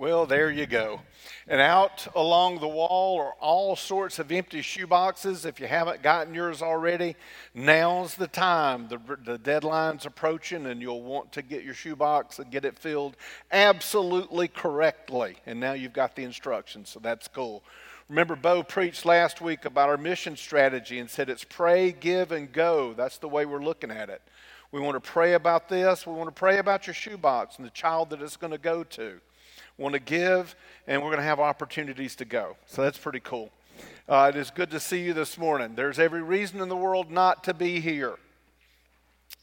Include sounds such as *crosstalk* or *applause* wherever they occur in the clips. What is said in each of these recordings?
Well, there you go. And out along the wall are all sorts of empty shoe boxes. If you haven't gotten yours already, now's the time. The, the deadline's approaching, and you'll want to get your shoe box and get it filled absolutely correctly. And now you've got the instructions, so that's cool. Remember, Bo preached last week about our mission strategy and said it's pray, give, and go. That's the way we're looking at it. We want to pray about this. We want to pray about your shoebox and the child that it's going to go to want to give, and we're going to have opportunities to go. So that's pretty cool. Uh, it is good to see you this morning. There's every reason in the world not to be here.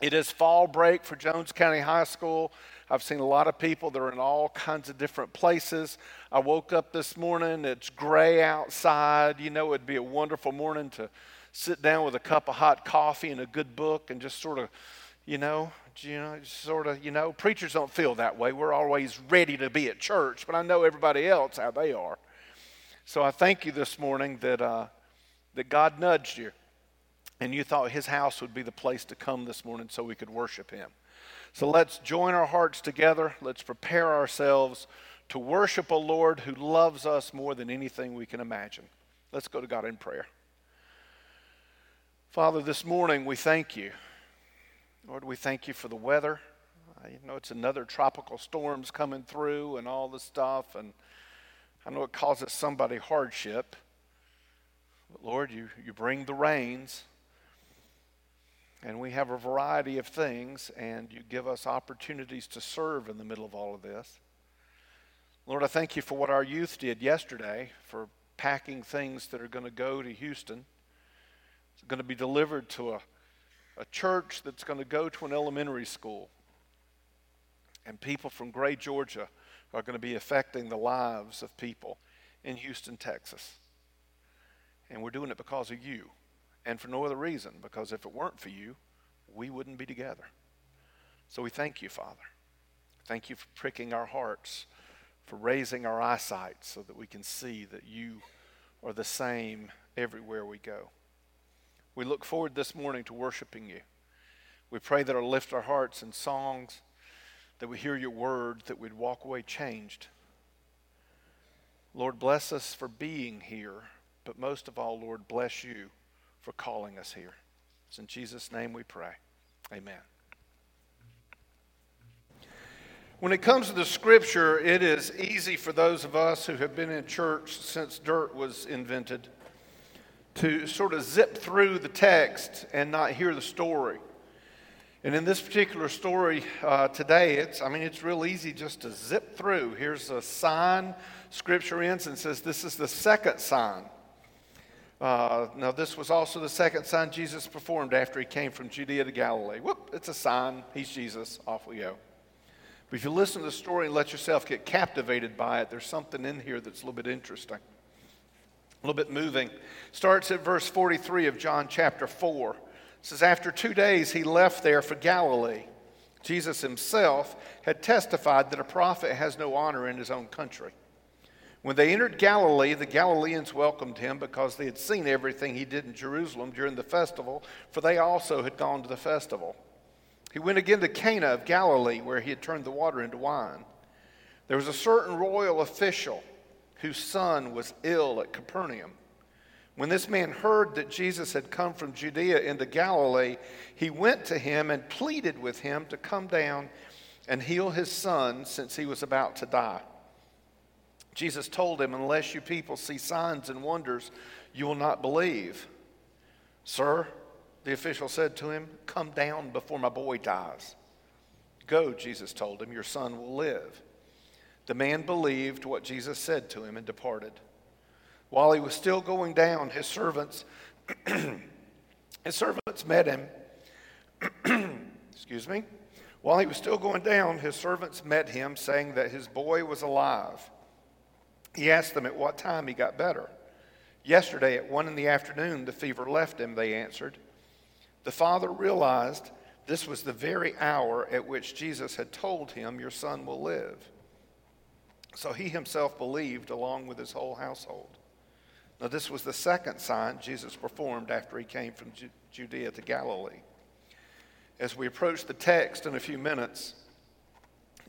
It is fall break for Jones County High School. I've seen a lot of people that are in all kinds of different places. I woke up this morning, it's gray outside. You know, it'd be a wonderful morning to sit down with a cup of hot coffee and a good book and just sort of, you know, you know, sort of, you know, preachers don't feel that way. We're always ready to be at church, but I know everybody else how they are. So I thank you this morning that, uh, that God nudged you and you thought his house would be the place to come this morning so we could worship him. So let's join our hearts together. Let's prepare ourselves to worship a Lord who loves us more than anything we can imagine. Let's go to God in prayer. Father, this morning we thank you Lord, we thank you for the weather. You know, it's another tropical storms coming through and all this stuff, and I know it causes somebody hardship. But Lord, you, you bring the rains, and we have a variety of things, and you give us opportunities to serve in the middle of all of this. Lord, I thank you for what our youth did yesterday for packing things that are going to go to Houston. It's going to be delivered to a a church that's going to go to an elementary school. And people from Gray, Georgia are going to be affecting the lives of people in Houston, Texas. And we're doing it because of you and for no other reason, because if it weren't for you, we wouldn't be together. So we thank you, Father. Thank you for pricking our hearts, for raising our eyesight so that we can see that you are the same everywhere we go. We look forward this morning to worshiping you. We pray that it'll lift our hearts in songs, that we hear your word, that we'd walk away changed. Lord, bless us for being here, but most of all, Lord, bless you for calling us here. It's in Jesus' name we pray. Amen. When it comes to the scripture, it is easy for those of us who have been in church since dirt was invented to sort of zip through the text and not hear the story. And in this particular story uh, today, it's, I mean, it's real easy just to zip through. Here's a sign, scripture ends and says, This is the second sign. Uh, now, this was also the second sign Jesus performed after he came from Judea to Galilee. Whoop, it's a sign. He's Jesus. Off we go. But if you listen to the story and let yourself get captivated by it, there's something in here that's a little bit interesting a little bit moving. Starts at verse 43 of John chapter 4. It says, After two days he left there for Galilee. Jesus himself had testified that a prophet has no honor in his own country. When they entered Galilee, the Galileans welcomed him because they had seen everything he did in Jerusalem during the festival, for they also had gone to the festival. He went again to Cana of Galilee, where he had turned the water into wine. There was a certain royal official whose son was ill at Capernaum. When this man heard that Jesus had come from Judea into Galilee, he went to him and pleaded with him to come down and heal his son since he was about to die. Jesus told him, Unless you people see signs and wonders, you will not believe. Sir, the official said to him, Come down before my boy dies. Go, Jesus told him, Your son will live. The man believed what Jesus said to him and departed. While he was still going down, his servants *clears throat* his servants met him. *clears throat* Excuse me. While he was still going down, his servants met him, saying that his boy was alive. He asked them at what time he got better. Yesterday at one in the afternoon, the fever left him, they answered. The father realized this was the very hour at which Jesus had told him, Your son will live. So he himself believed along with his whole household. Now, this was the second sign Jesus performed after he came from Judea to Galilee. As we approach the text in a few minutes,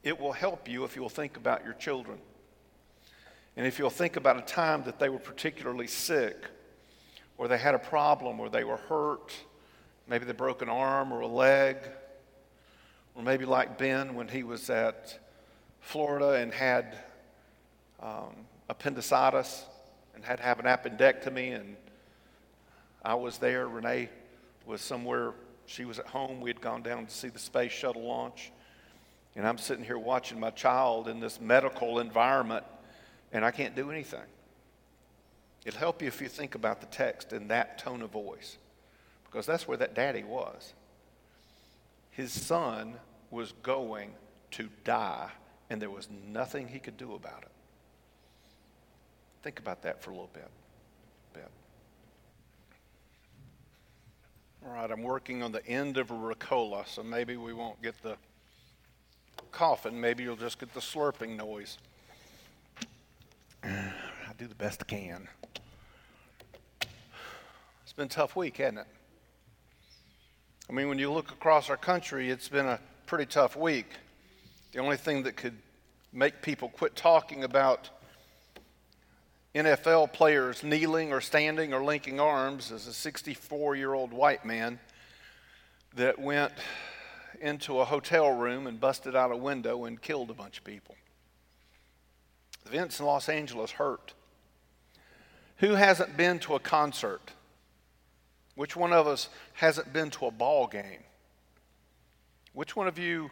it will help you if you will think about your children. And if you'll think about a time that they were particularly sick, or they had a problem, or they were hurt, maybe they broke an arm or a leg, or maybe like Ben when he was at Florida and had um, appendicitis and had to have an appendectomy, and I was there. Renee was somewhere, she was at home. We had gone down to see the space shuttle launch. And I'm sitting here watching my child in this medical environment, and I can't do anything. It'll help you if you think about the text in that tone of voice, because that's where that daddy was. His son was going to die, and there was nothing he could do about it. Think about that for a little bit. bit. All right, I'm working on the end of a Ricola, so maybe we won't get the coughing. Maybe you'll just get the slurping noise. *sighs* I do the best I can. It's been a tough week, hasn't it? I mean, when you look across our country, it's been a pretty tough week. The only thing that could make people quit talking about NFL players kneeling or standing or linking arms is a 64 year old white man that went into a hotel room and busted out a window and killed a bunch of people. Events in Los Angeles hurt. Who hasn't been to a concert? Which one of us hasn't been to a ball game? Which one of you,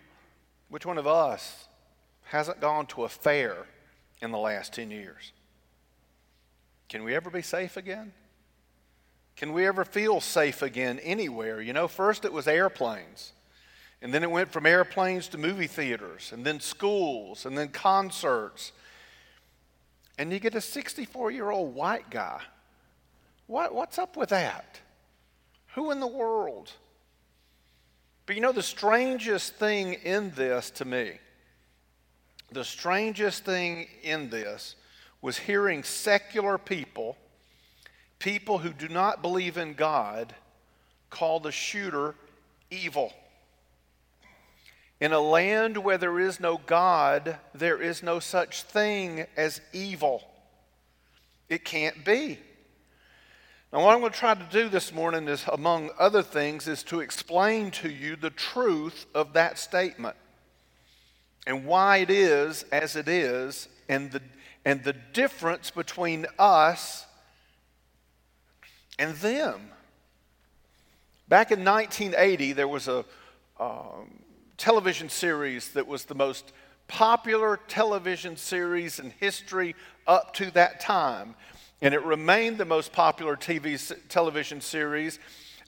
which one of us hasn't gone to a fair in the last 10 years? Can we ever be safe again? Can we ever feel safe again anywhere? You know, first it was airplanes. And then it went from airplanes to movie theaters, and then schools, and then concerts. And you get a 64 year old white guy. What, what's up with that? Who in the world? But you know, the strangest thing in this to me, the strangest thing in this was hearing secular people, people who do not believe in God, call the shooter evil. In a land where there is no God, there is no such thing as evil. It can't be. Now, what I'm going to try to do this morning is, among other things, is to explain to you the truth of that statement and why it is as it is, and the, and the difference between us and them. Back in 1980, there was a um, television series that was the most popular television series in history up to that time. And it remained the most popular TV television series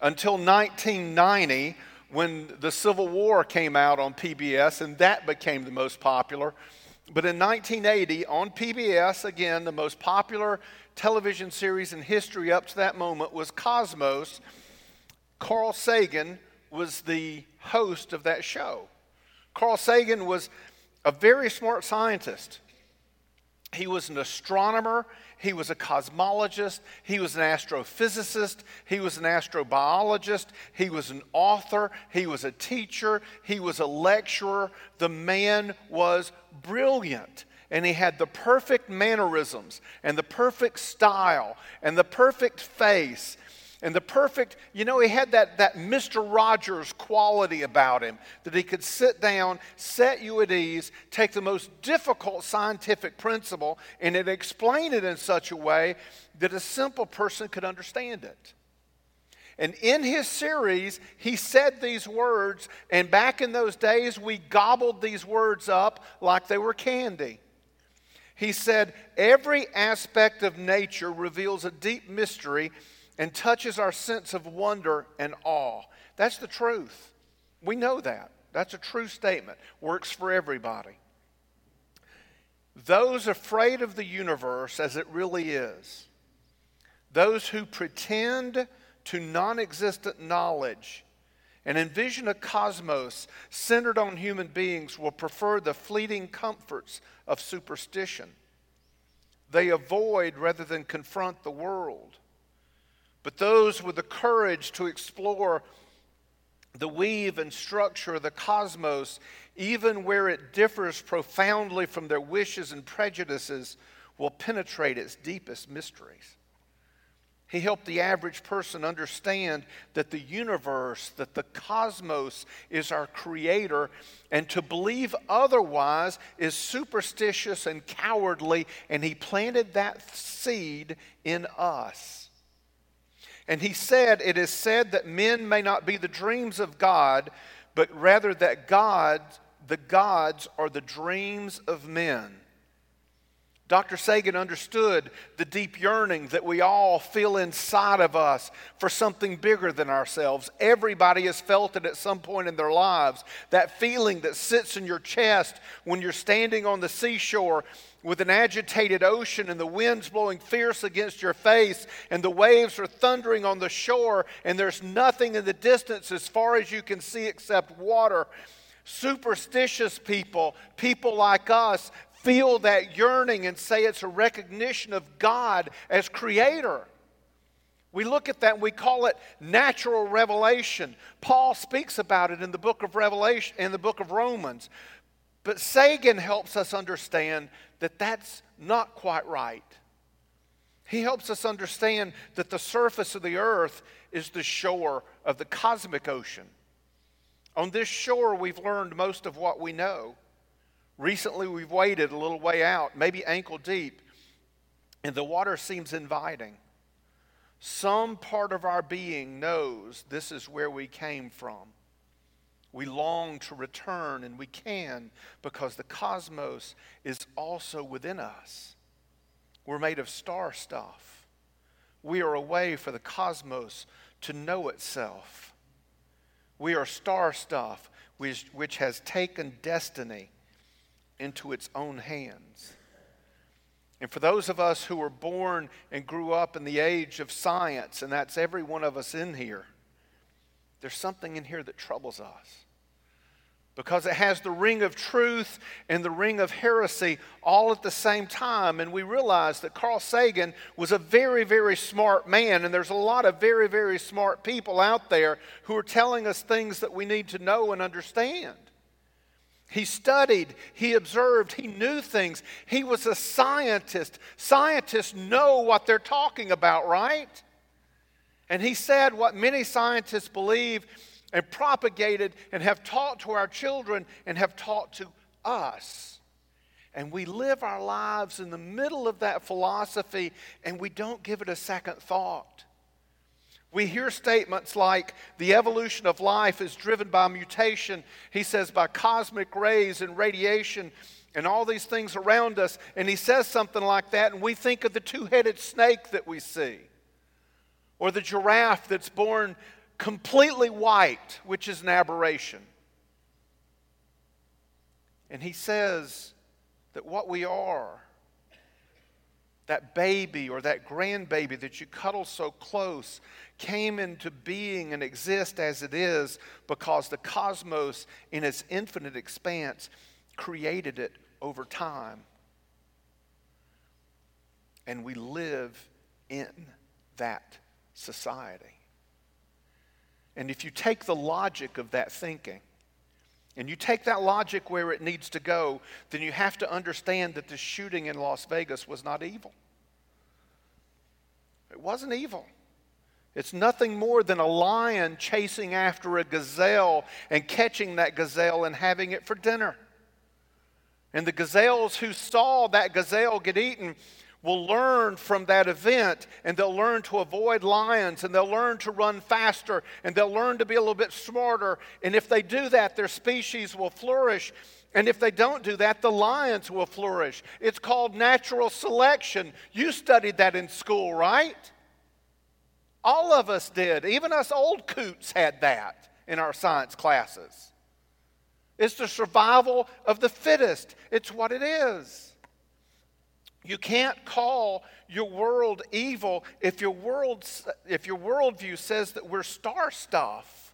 until 1990 when the Civil War came out on PBS, and that became the most popular. But in 1980, on PBS, again, the most popular television series in history up to that moment was Cosmos. Carl Sagan was the host of that show. Carl Sagan was a very smart scientist. He was an astronomer, he was a cosmologist, he was an astrophysicist, he was an astrobiologist, he was an author, he was a teacher, he was a lecturer. The man was brilliant. And he had the perfect mannerisms and the perfect style and the perfect face and the perfect, you know, he had that, that Mr. Rogers quality about him that he could sit down, set you at ease, take the most difficult scientific principle, and it explain it in such a way that a simple person could understand it. And in his series, he said these words, and back in those days, we gobbled these words up like they were candy. He said, Every aspect of nature reveals a deep mystery and touches our sense of wonder and awe. That's the truth. We know that. That's a true statement. Works for everybody. Those afraid of the universe as it really is, those who pretend to non existent knowledge and envision a cosmos centered on human beings will prefer the fleeting comforts of superstition. They avoid rather than confront the world. But those with the courage to explore the weave and structure of the cosmos, even where it differs profoundly from their wishes and prejudices, will penetrate its deepest mysteries. He helped the average person understand that the universe, that the cosmos is our creator, and to believe otherwise is superstitious and cowardly, and he planted that seed in us. And he said, It is said that men may not be the dreams of God, but rather that God, the gods, are the dreams of men. Dr. Sagan understood the deep yearning that we all feel inside of us for something bigger than ourselves. Everybody has felt it at some point in their lives. That feeling that sits in your chest when you're standing on the seashore with an agitated ocean and the winds blowing fierce against your face and the waves are thundering on the shore and there's nothing in the distance as far as you can see except water superstitious people, people like us, feel that yearning and say it's a recognition of God as creator. We look at that and we call it natural revelation. Paul speaks about it in the book of Revelation, in the book of Romans. But Sagan helps us understand that that's not quite right. He helps us understand that the surface of the earth is the shore of the cosmic ocean. On this shore, we've learned most of what we know. Recently, we've waded a little way out, maybe ankle deep, and the water seems inviting. Some part of our being knows this is where we came from. We long to return, and we can because the cosmos is also within us. We're made of star stuff. We are a way for the cosmos to know itself. We are star stuff which, which has taken destiny into its own hands. And for those of us who were born and grew up in the age of science, and that's every one of us in here, there's something in here that troubles us. Because it has the ring of truth and the ring of heresy all at the same time. And we realize that Carl Sagan was a very, very smart man. And there's a lot of very, very smart people out there who are telling us things that we need to know and understand. He studied, he observed, he knew things. He was a scientist. Scientists know what they're talking about, right? And he said what many scientists believe and propagated and have taught to our children and have taught to us. And we live our lives in the middle of that philosophy and we don't give it a second thought. We hear statements like the evolution of life is driven by mutation. He says by cosmic rays and radiation and all these things around us. And he says something like that, and we think of the two headed snake that we see, or the giraffe that's born completely white, which is an aberration. And he says that what we are that baby or that grandbaby that you cuddle so close came into being and exist as it is because the cosmos in its infinite expanse created it over time. And we live in that society. And if you take the logic of that thinking, and you take that logic where it needs to go, then you have to understand that the shooting in Las Vegas was not evil. It wasn't evil. It's nothing more than a lion chasing after a gazelle and catching that gazelle and having it for dinner. And the gazelles who saw that gazelle get eaten will learn from that event and they'll learn to avoid lions and they'll learn to run faster and they'll learn to be a little bit smarter. And if they do that, their species will flourish. And if they don't do that, the lions will flourish. It's called natural selection. You studied that in school, right? All of us did. Even us old coots had that in our science classes. It's the survival of the fittest. It's what it is. You can't call your world evil if your, world, if your worldview says that we're star stuff.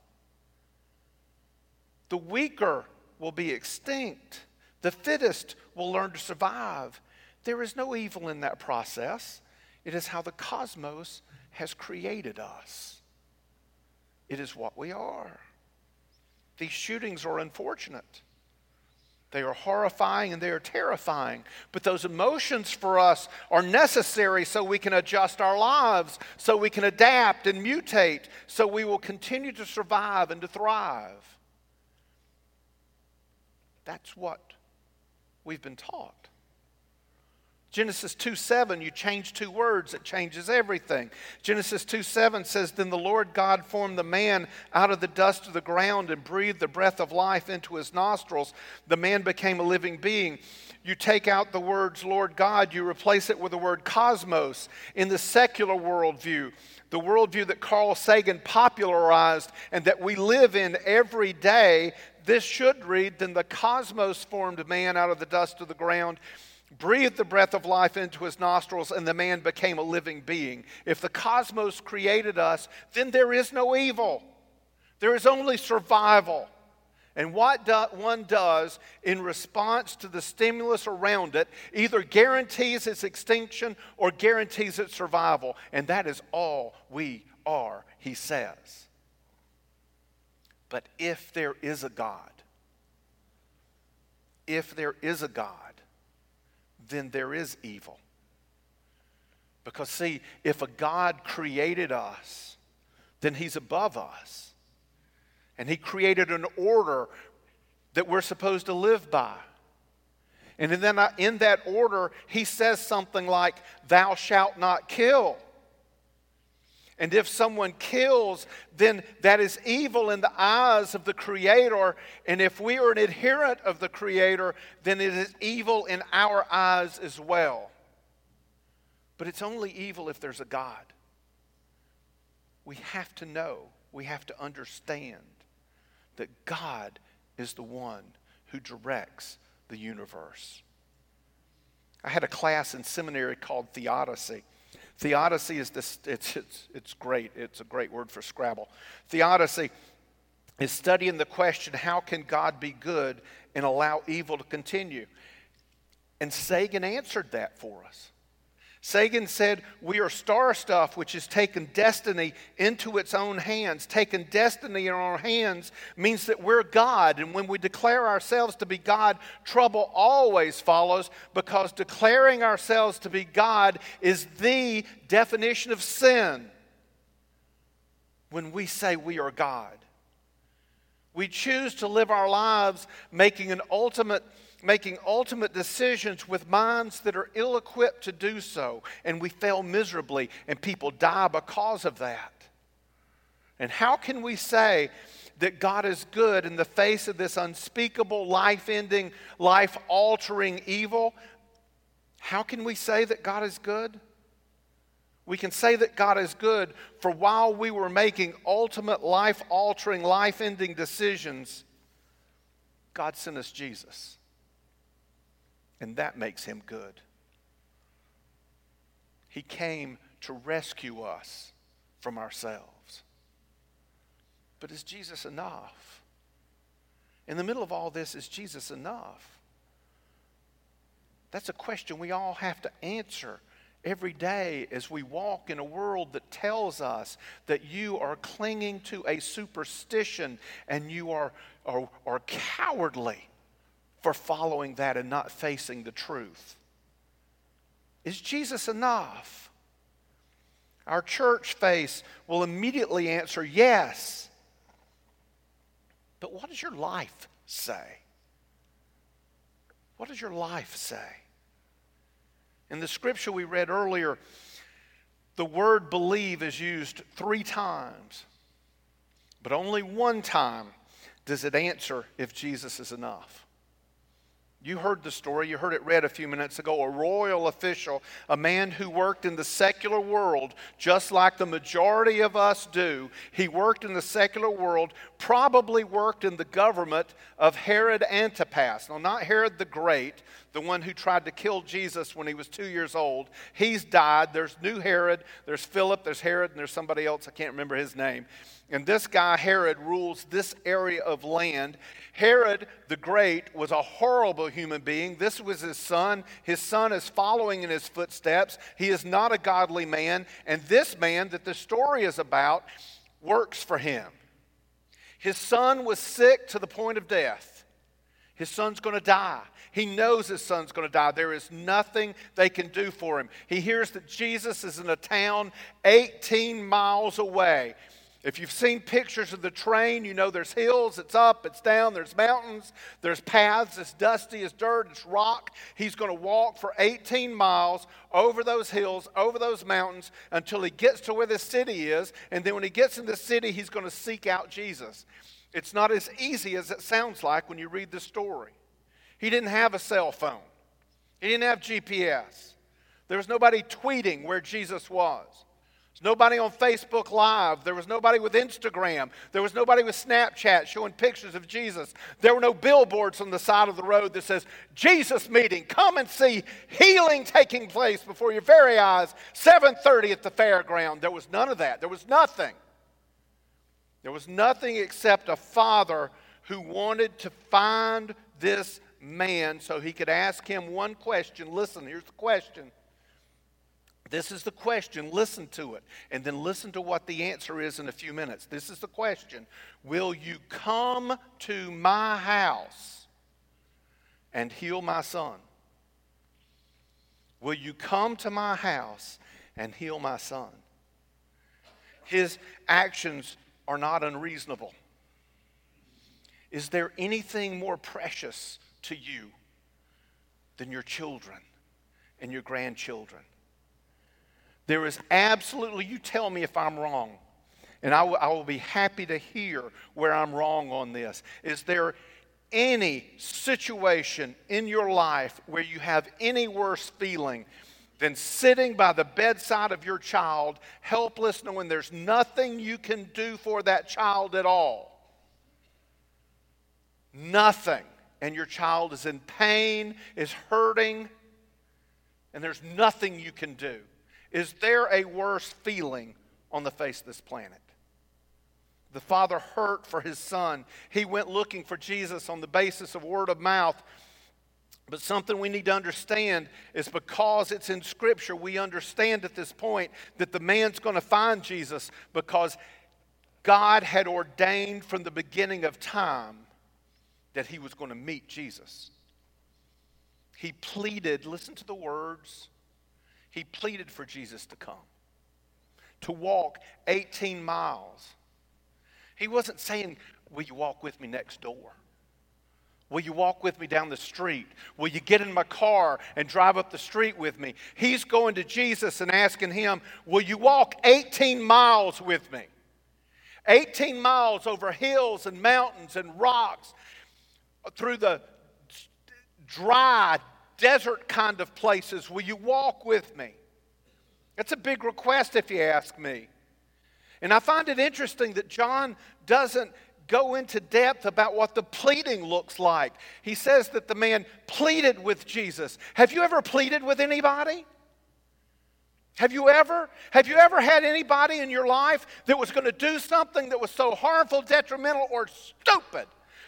The weaker will be extinct, the fittest will learn to survive. There is no evil in that process. It is how the cosmos has created us, it is what we are. These shootings are unfortunate. They are horrifying and they are terrifying. But those emotions for us are necessary so we can adjust our lives, so we can adapt and mutate, so we will continue to survive and to thrive. That's what we've been taught. Genesis 2 7, you change two words, it changes everything. Genesis 2 7 says, Then the Lord God formed the man out of the dust of the ground and breathed the breath of life into his nostrils. The man became a living being. You take out the words Lord God, you replace it with the word cosmos. In the secular worldview, the worldview that Carl Sagan popularized and that we live in every day, this should read, Then the cosmos formed man out of the dust of the ground breathed the breath of life into his nostrils, and the man became a living being. If the cosmos created us, then there is no evil, there is only survival. And what do, one does in response to the stimulus around it either guarantees its extinction or guarantees its survival. And that is all we are, he says. But if there is a God, if there is a God, then there is evil. Because, see, if a God created us, then He's above us. And He created an order that we're supposed to live by. And then in that order, He says something like, Thou shalt not kill. And if someone kills, then that is evil in the eyes of the Creator. And if we are an adherent of the Creator, then it is evil in our eyes as well. But it's only evil if there's a God. We have to know, we have to understand that God is the one who directs the universe. I had a class in seminary called theodicy. Theodicy is this, it's, it's, it's great. It's a great word for Scrabble. Theodicy is studying the question how can God be good and allow evil to continue? And Sagan answered that for us. Sagan said, We are star stuff, which has taken destiny into its own hands. Taking destiny in our hands means that we're God. And when we declare ourselves to be God, trouble always follows because declaring ourselves to be God is the definition of sin when we say we are God. We choose to live our lives making an ultimate making ultimate decisions with minds that are ill equipped to do so, and we fail miserably, and people die because of that. And how can we say that God is good in the face of this unspeakable, life ending, life altering evil? How can we say that God is good? We can say that God is good for while we were making ultimate life altering, life ending decisions, God sent us Jesus and that makes him good. He came to rescue us from ourselves. But is Jesus enough? In the middle of all this, is Jesus enough? That's a question we all have to answer every day as we walk in a world that tells us that you are clinging to a superstition and you are, are, are cowardly for following that and not facing the truth. Is Jesus enough? Our church face will immediately answer yes. But what does your life say? What does your life say? In the scripture we read earlier, the word believe is used three times, but only one time does it answer if Jesus is enough. You heard the story, you heard it read a few minutes ago. A royal official, a man who worked in the secular world, just like the majority of us do. He worked in the secular world, probably worked in the government of Herod Antipas. Now, not Herod the Great, the one who tried to kill Jesus when he was two years old. He's died. There's new Herod, there's Philip, there's Herod, and there's somebody else. I can't remember his name. And this guy, Herod, rules this area of land. Herod the Great was a horrible human being. This was his son. His son is following in his footsteps. He is not a godly man. And this man that the story is about works for him. His son was sick to the point of death. His son's going to die. He knows his son's going to die. There is nothing they can do for him. He hears that Jesus is in a town 18 miles away. If you've seen pictures of the train, you know there's hills, it's up, it's down, there's mountains, there's paths, it's dusty, it's dirt, it's rock. He's going to walk for 18 miles over those hills, over those mountains, until he gets to where the city is. And then when he gets in the city, he's going to seek out Jesus. It's not as easy as it sounds like when you read the story. He didn't have a cell phone, he didn't have GPS. There was nobody tweeting where Jesus was. There's nobody on Facebook Live. There was nobody with Instagram. There was nobody with Snapchat showing pictures of Jesus. There were no billboards on the side of the road that says, Jesus meeting, come and see healing taking place before your very eyes, 7.30 at the fairground. There was none of that. There was nothing. There was nothing except a father who wanted to find this man so he could ask him one question. Listen, here's the question. This is the question. Listen to it. And then listen to what the answer is in a few minutes. This is the question Will you come to my house and heal my son? Will you come to my house and heal my son? His actions are not unreasonable. Is there anything more precious to you than your children and your grandchildren? There is absolutely, you tell me if I'm wrong, and I, w- I will be happy to hear where I'm wrong on this. Is there any situation in your life where you have any worse feeling than sitting by the bedside of your child, helpless, knowing there's nothing you can do for that child at all? Nothing. And your child is in pain, is hurting, and there's nothing you can do. Is there a worse feeling on the face of this planet? The father hurt for his son. He went looking for Jesus on the basis of word of mouth. But something we need to understand is because it's in Scripture, we understand at this point that the man's going to find Jesus because God had ordained from the beginning of time that he was going to meet Jesus. He pleaded, listen to the words, he pleaded for Jesus to come, to walk 18 miles. He wasn't saying, Will you walk with me next door? Will you walk with me down the street? Will you get in my car and drive up the street with me? He's going to Jesus and asking him, Will you walk 18 miles with me? 18 miles over hills and mountains and rocks through the dry, desert kind of places. Will you walk with me? That's a big request, if you ask me. And I find it interesting that John doesn't go into depth about what the pleading looks like. He says that the man pleaded with Jesus. Have you ever pleaded with anybody? Have you ever? Have you ever had anybody in your life that was going to do something that was so harmful, detrimental, or stupid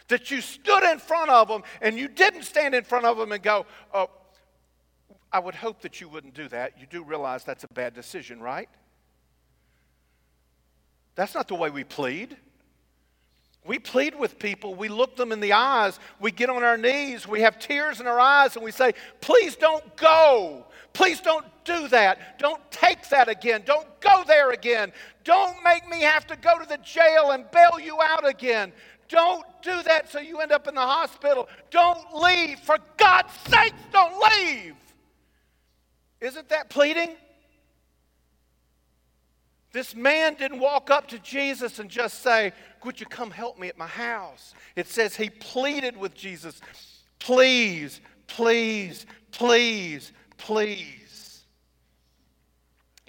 that you stood in front of them and you didn't stand in front of them and go, oh, I would hope that you wouldn't do that. You do realize that's a bad decision, right? That's not the way we plead. We plead with people, we look them in the eyes, we get on our knees, we have tears in our eyes, and we say, Please don't go. Please don't do that. Don't take that again. Don't go there again. Don't make me have to go to the jail and bail you out again. Don't do that so you end up in the hospital. Don't leave. For God's sakes, don't leave. Isn't that pleading? This man didn't walk up to Jesus and just say, Would you come help me at my house? It says he pleaded with Jesus, Please, please, please, please.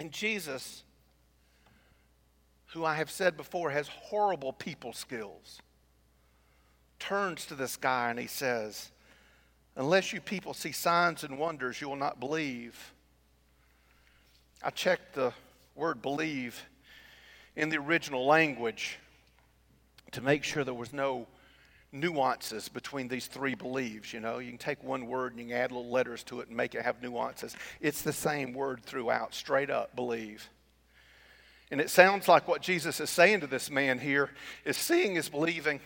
And Jesus, who I have said before has horrible people skills, turns to this guy and he says, Unless you people see signs and wonders, you will not believe. I checked the word believe in the original language to make sure there was no nuances between these three believes. You know, you can take one word and you can add little letters to it and make it have nuances. It's the same word throughout, straight up believe. And it sounds like what Jesus is saying to this man here is seeing is believing.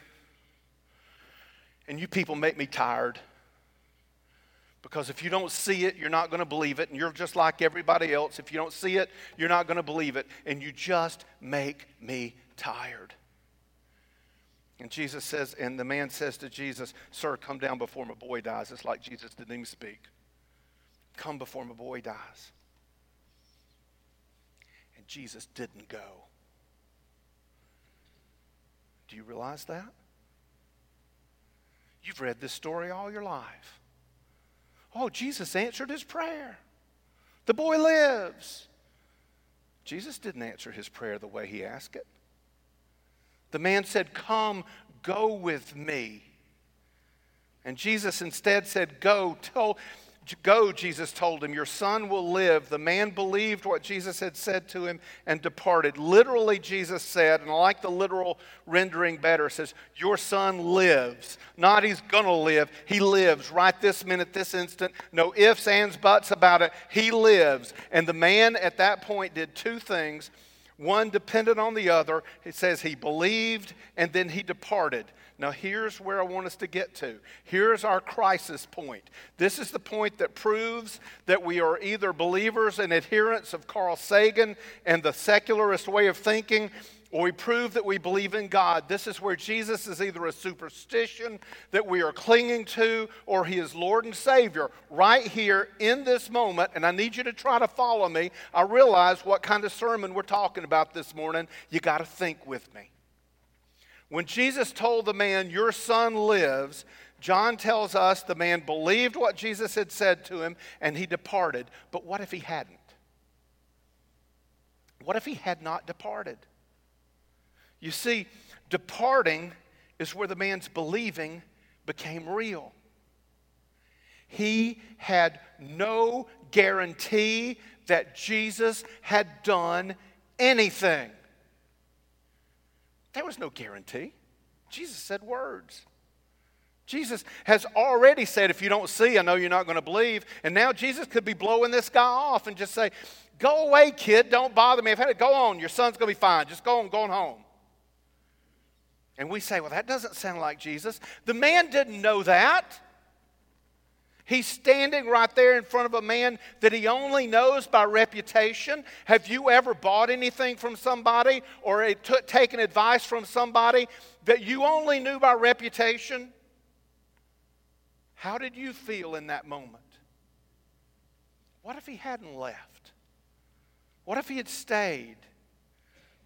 And you people make me tired. Because if you don't see it, you're not going to believe it. And you're just like everybody else. If you don't see it, you're not going to believe it. And you just make me tired. And Jesus says, and the man says to Jesus, Sir, come down before my boy dies. It's like Jesus didn't even speak. Come before my boy dies. And Jesus didn't go. Do you realize that? You've read this story all your life. Oh, Jesus answered his prayer. The boy lives. Jesus didn't answer his prayer the way he asked it. The man said, Come, go with me. And Jesus instead said, Go, tell, Go, Jesus told him, your son will live. The man believed what Jesus had said to him and departed. Literally, Jesus said, and I like the literal rendering better, says, Your son lives. Not he's to live, he lives right this minute, this instant. No ifs, ands, buts about it. He lives. And the man at that point did two things one dependent on the other. It says he believed and then he departed. Now, here's where I want us to get to. Here's our crisis point. This is the point that proves that we are either believers and adherents of Carl Sagan and the secularist way of thinking, or we prove that we believe in God. This is where Jesus is either a superstition that we are clinging to, or he is Lord and Savior right here in this moment. And I need you to try to follow me. I realize what kind of sermon we're talking about this morning. You got to think with me. When Jesus told the man, Your son lives, John tells us the man believed what Jesus had said to him and he departed. But what if he hadn't? What if he had not departed? You see, departing is where the man's believing became real. He had no guarantee that Jesus had done anything. There was no guarantee. Jesus said words. Jesus has already said, if you don't see, I know you're not going to believe. And now Jesus could be blowing this guy off and just say, Go away, kid. Don't bother me. I've had it. Go on. Your son's going to be fine. Just go on, going home. And we say, Well, that doesn't sound like Jesus. The man didn't know that. He's standing right there in front of a man that he only knows by reputation. Have you ever bought anything from somebody or taken advice from somebody that you only knew by reputation? How did you feel in that moment? What if he hadn't left? What if he had stayed?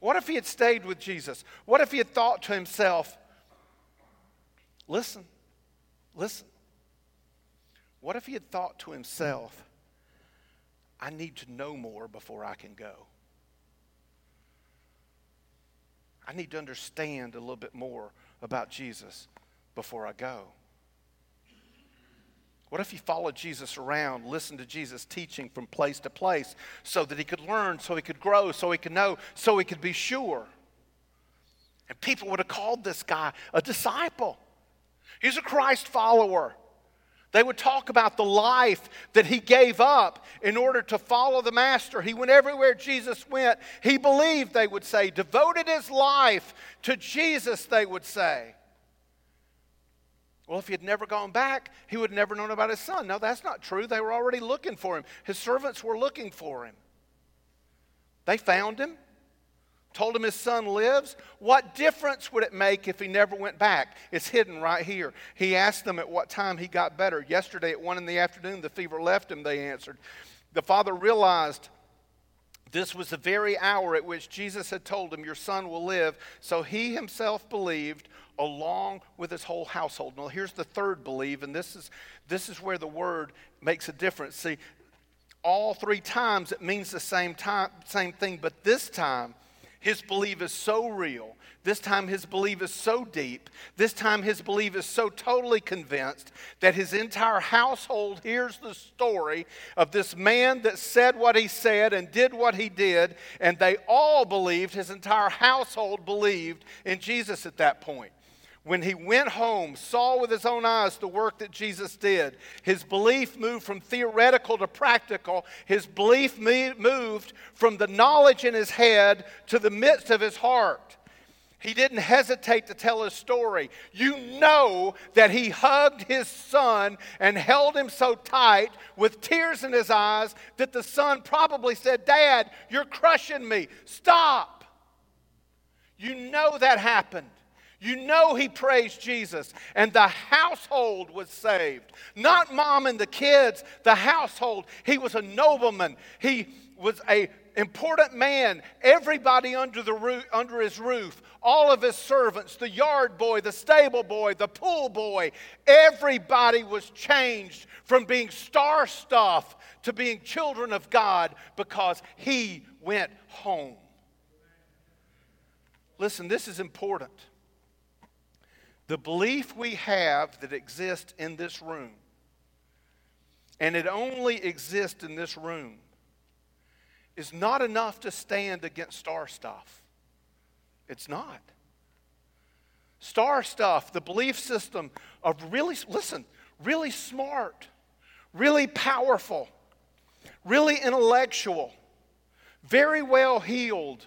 What if he had stayed with Jesus? What if he had thought to himself, listen, listen, what if he had thought to himself, I need to know more before I can go? I need to understand a little bit more about Jesus before I go. What if he followed Jesus around, listened to Jesus teaching from place to place so that he could learn, so he could grow, so he could know, so he could be sure? And people would have called this guy a disciple. He's a Christ follower. They would talk about the life that he gave up in order to follow the Master. He went everywhere Jesus went. He believed, they would say, devoted his life to Jesus, they would say. Well, if he had never gone back, he would have never known about his son. No, that's not true. They were already looking for him, his servants were looking for him. They found him told him his son lives, what difference would it make if he never went back? It's hidden right here. He asked them at what time he got better. Yesterday at 1 in the afternoon, the fever left him, they answered. The father realized this was the very hour at which Jesus had told him, Your son will live. So he himself believed along with his whole household. Now, here's the third believe, and this is, this is where the word makes a difference. See, all three times it means the same, time, same thing, but this time, his belief is so real. This time, his belief is so deep. This time, his belief is so totally convinced that his entire household hears the story of this man that said what he said and did what he did, and they all believed, his entire household believed in Jesus at that point when he went home, saw with his own eyes the work that Jesus did, his belief moved from theoretical to practical. His belief moved from the knowledge in his head to the midst of his heart. He didn't hesitate to tell his story. You know that he hugged his son and held him so tight with tears in his eyes that the son probably said, Dad, you're crushing me. Stop. You know that happened. You know he praised Jesus, and the household was saved. Not mom and the kids, the household. He was a nobleman. He was a important man, everybody under, the roof, under his roof, all of his servants, the yard boy, the stable boy, the pool boy, everybody was changed from being star stuff to being children of God because he went home. Listen, this is important. The belief we have that exists in this room, and it only exists in this room, is not enough to stand against star stuff. It's not. Star stuff, the belief system of really, listen, really smart, really powerful, really intellectual, very well heeled,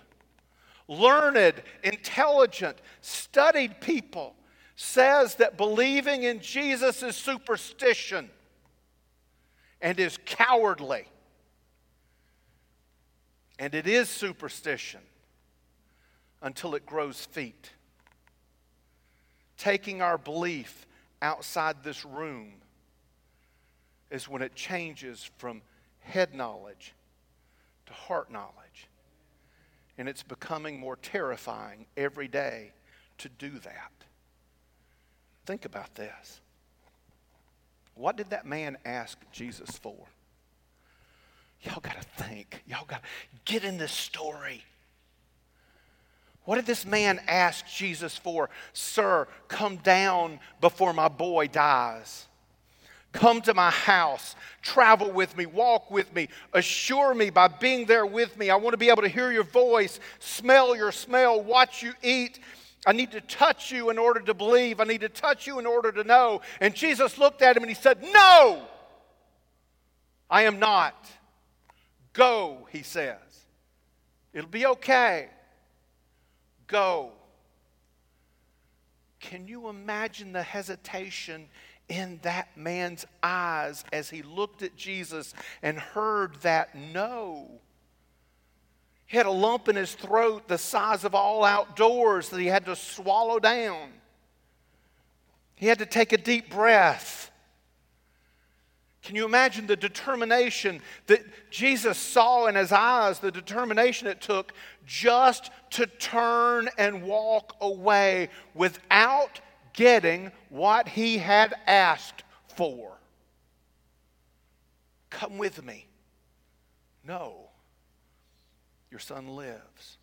learned, intelligent, studied people says that believing in Jesus is superstition and is cowardly. And it is superstition until it grows feet. Taking our belief outside this room is when it changes from head knowledge to heart knowledge. And it's becoming more terrifying every day to do that. Think about this. What did that man ask Jesus for? Y'all got to think. Y'all got to get in this story. What did this man ask Jesus for? Sir, come down before my boy dies. Come to my house, travel with me, walk with me, assure me by being there with me. I want to be able to hear your voice, smell your smell, watch you eat. I need to touch you in order to believe. I need to touch you in order to know. And Jesus looked at him and he said, No, I am not. Go, he says. It'll be okay. Go. Can you imagine the hesitation in that man's eyes as he looked at Jesus and heard that no? He had a lump in his throat the size of all outdoors that he had to swallow down. He had to take a deep breath. Can you imagine the determination that Jesus saw in his eyes, the determination it took just to turn and walk away without getting what he had asked for? Come with me. No, your son lives.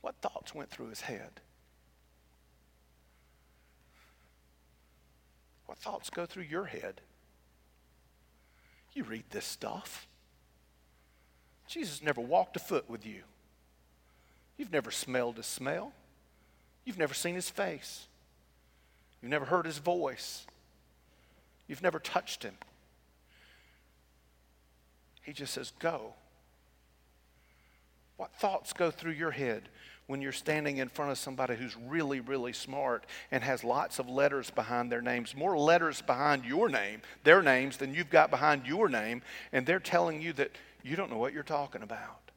What thoughts went through his head? What thoughts go through your head? You read this stuff. Jesus never walked a foot with you. You've never smelled his smell. You've never seen his face. You've never heard his voice. You've never touched him. He just says, Go. What thoughts go through your head when you're standing in front of somebody who's really, really smart and has lots of letters behind their names, more letters behind your name, their names, than you've got behind your name, and they're telling you that you don't know what you're talking about?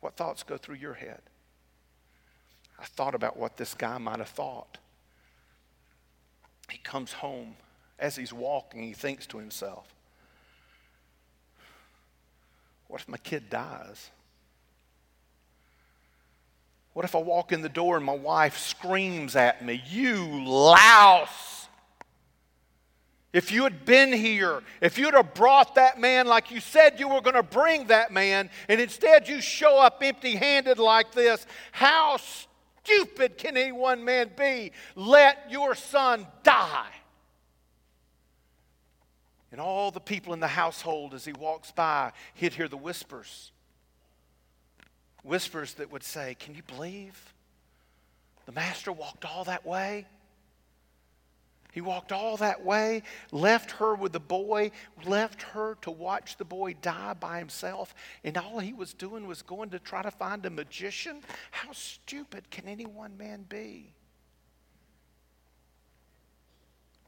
What thoughts go through your head? I thought about what this guy might have thought. He comes home. As he's walking, he thinks to himself, What if my kid dies? What if I walk in the door and my wife screams at me, You louse? If you had been here, if you'd have brought that man like you said you were going to bring that man, and instead you show up empty handed like this, how stupid can any one man be? Let your son die. And all the people in the household, as he walks by, he'd hear the whispers whispers that would say, Can you believe the master walked all that way? He walked all that way, left her with the boy, left her to watch the boy die by himself, and all he was doing was going to try to find a magician? How stupid can any one man be?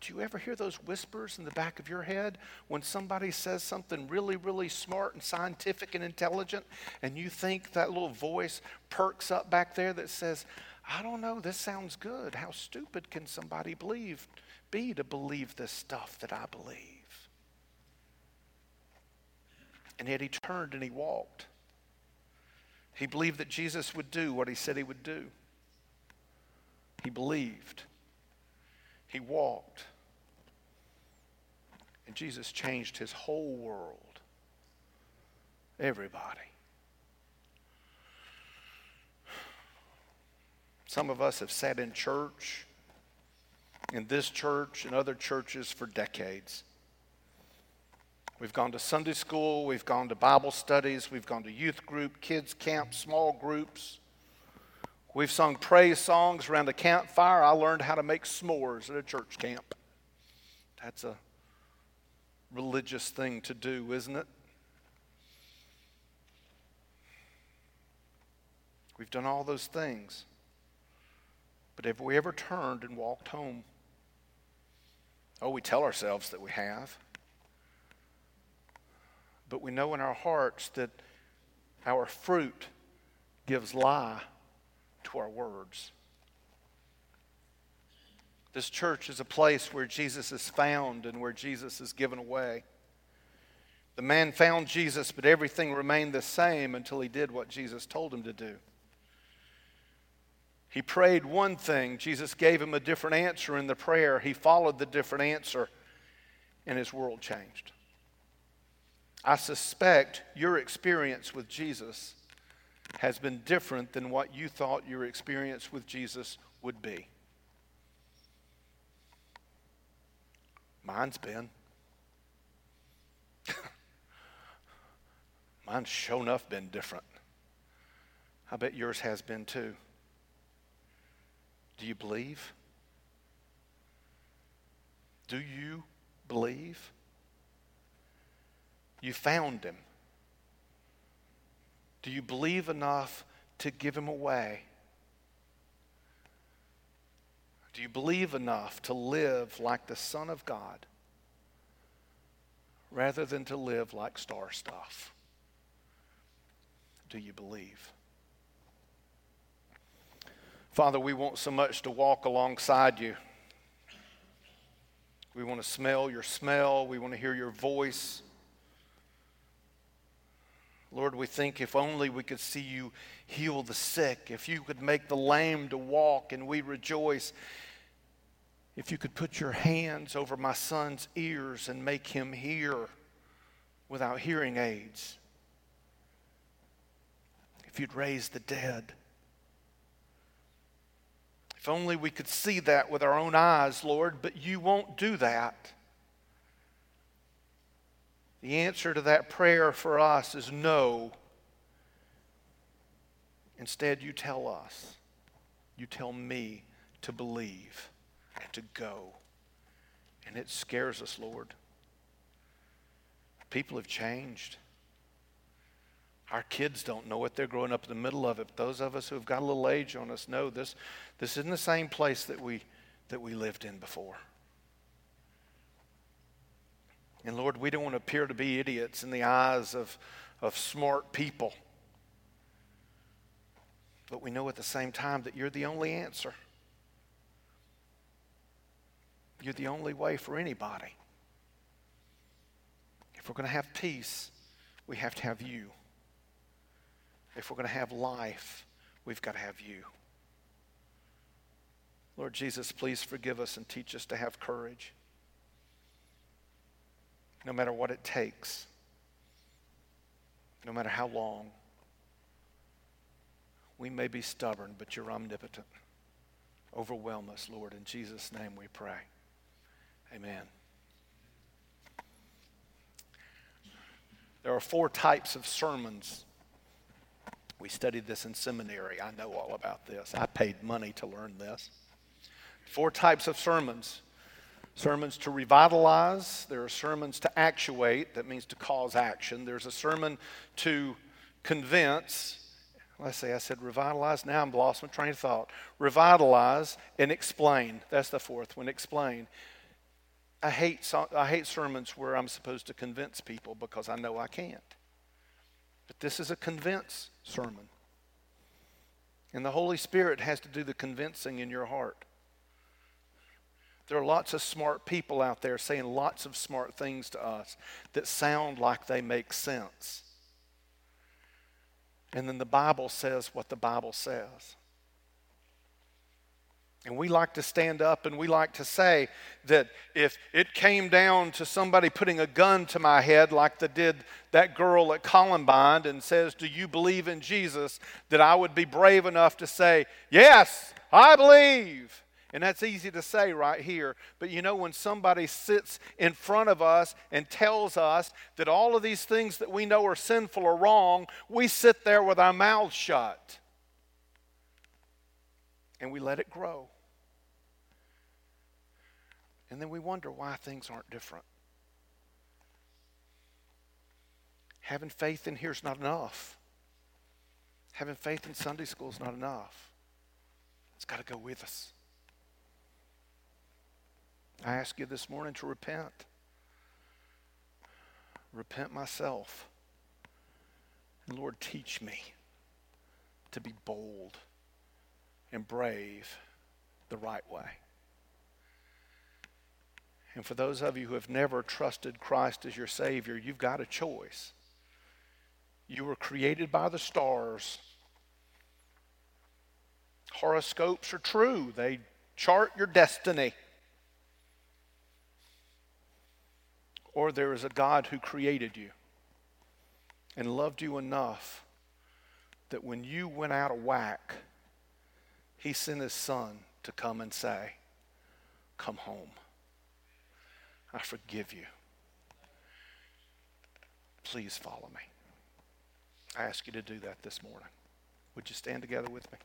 Do you ever hear those whispers in the back of your head when somebody says something really, really smart and scientific and intelligent, and you think that little voice perks up back there that says, I don't know, this sounds good. How stupid can somebody believe, be to believe this stuff that I believe? And yet he turned and he walked. He believed that Jesus would do what he said he would do. He believed. He walked. And Jesus changed his whole world. Everybody. Some of us have sat in church, in this church and other churches for decades. We've gone to Sunday school, we've gone to Bible studies, we've gone to youth group, kids camp, small groups. We've sung praise songs around the campfire. I learned how to make s'mores at a church camp. That's a religious thing to do, isn't it? We've done all those things. But have we ever turned and walked home? Oh, we tell ourselves that we have. But we know in our hearts that our fruit gives lie to our words. This church is a place where Jesus is found and where Jesus is given away. The man found Jesus, but everything remained the same until he did what Jesus told him to do. He prayed one thing, Jesus gave him a different answer in the prayer. He followed the different answer, and his world changed. I suspect your experience with Jesus has been different than what you thought your experience with Jesus would be. Mine's been. *laughs* Mine's shown enough been different. I bet yours has been too. Do you believe? Do you believe? You found him. Do you believe enough to give him away? Do you believe enough to live like the Son of God rather than to live like star stuff? Do you believe? Father, we want so much to walk alongside you. We want to smell your smell. We want to hear your voice. Lord, we think if only we could see you heal the sick, if you could make the lame to walk, and we rejoice. If you could put your hands over my son's ears and make him hear without hearing aids. If you'd raise the dead. If only we could see that with our own eyes, Lord, but you won't do that. The answer to that prayer for us is no. Instead, you tell us, you tell me to believe and to go. And it scares us, Lord. People have changed. Our kids don't know it. They're growing up in the middle of it. But those of us who have got a little age on us know this, this isn't the same place that we, that we lived in before. And Lord, we don't want to appear to be idiots in the eyes of, of smart people. But we know at the same time that you're the only answer. You're the only way for anybody. If we're going to have peace, we have to have you. If we're going to have life, we've got to have you. Lord Jesus, please forgive us and teach us to have courage. No matter what it takes, no matter how long. We may be stubborn, but you're omnipotent. Overwhelm us, Lord. In Jesus' name we pray. Amen. There are four types of sermons we studied this in seminary. I know all about this. I paid money to learn this. Four types of sermons sermons to revitalize, there are sermons to actuate, that means to cause action. There's a sermon to convince. Let's say I said revitalize, now I'm lost my train of thought. Revitalize and explain. That's the fourth one, explain. I hate, I hate sermons where I'm supposed to convince people because I know I can't. But this is a convince sermon. And the Holy Spirit has to do the convincing in your heart. There are lots of smart people out there saying lots of smart things to us that sound like they make sense. And then the Bible says what the Bible says. And we like to stand up and we like to say that if it came down to somebody putting a gun to my head, like they did that girl at Columbine, and says, Do you believe in Jesus? that I would be brave enough to say, Yes, I believe. And that's easy to say right here. But you know, when somebody sits in front of us and tells us that all of these things that we know are sinful or wrong, we sit there with our mouths shut and we let it grow. And then we wonder why things aren't different. Having faith in here is not enough. Having faith in Sunday school is not enough. It's got to go with us. I ask you this morning to repent. Repent myself. And Lord, teach me to be bold and brave the right way. And for those of you who have never trusted Christ as your Savior, you've got a choice. You were created by the stars. Horoscopes are true, they chart your destiny. Or there is a God who created you and loved you enough that when you went out of whack, he sent his son to come and say, Come home. I forgive you. Please follow me. I ask you to do that this morning. Would you stand together with me?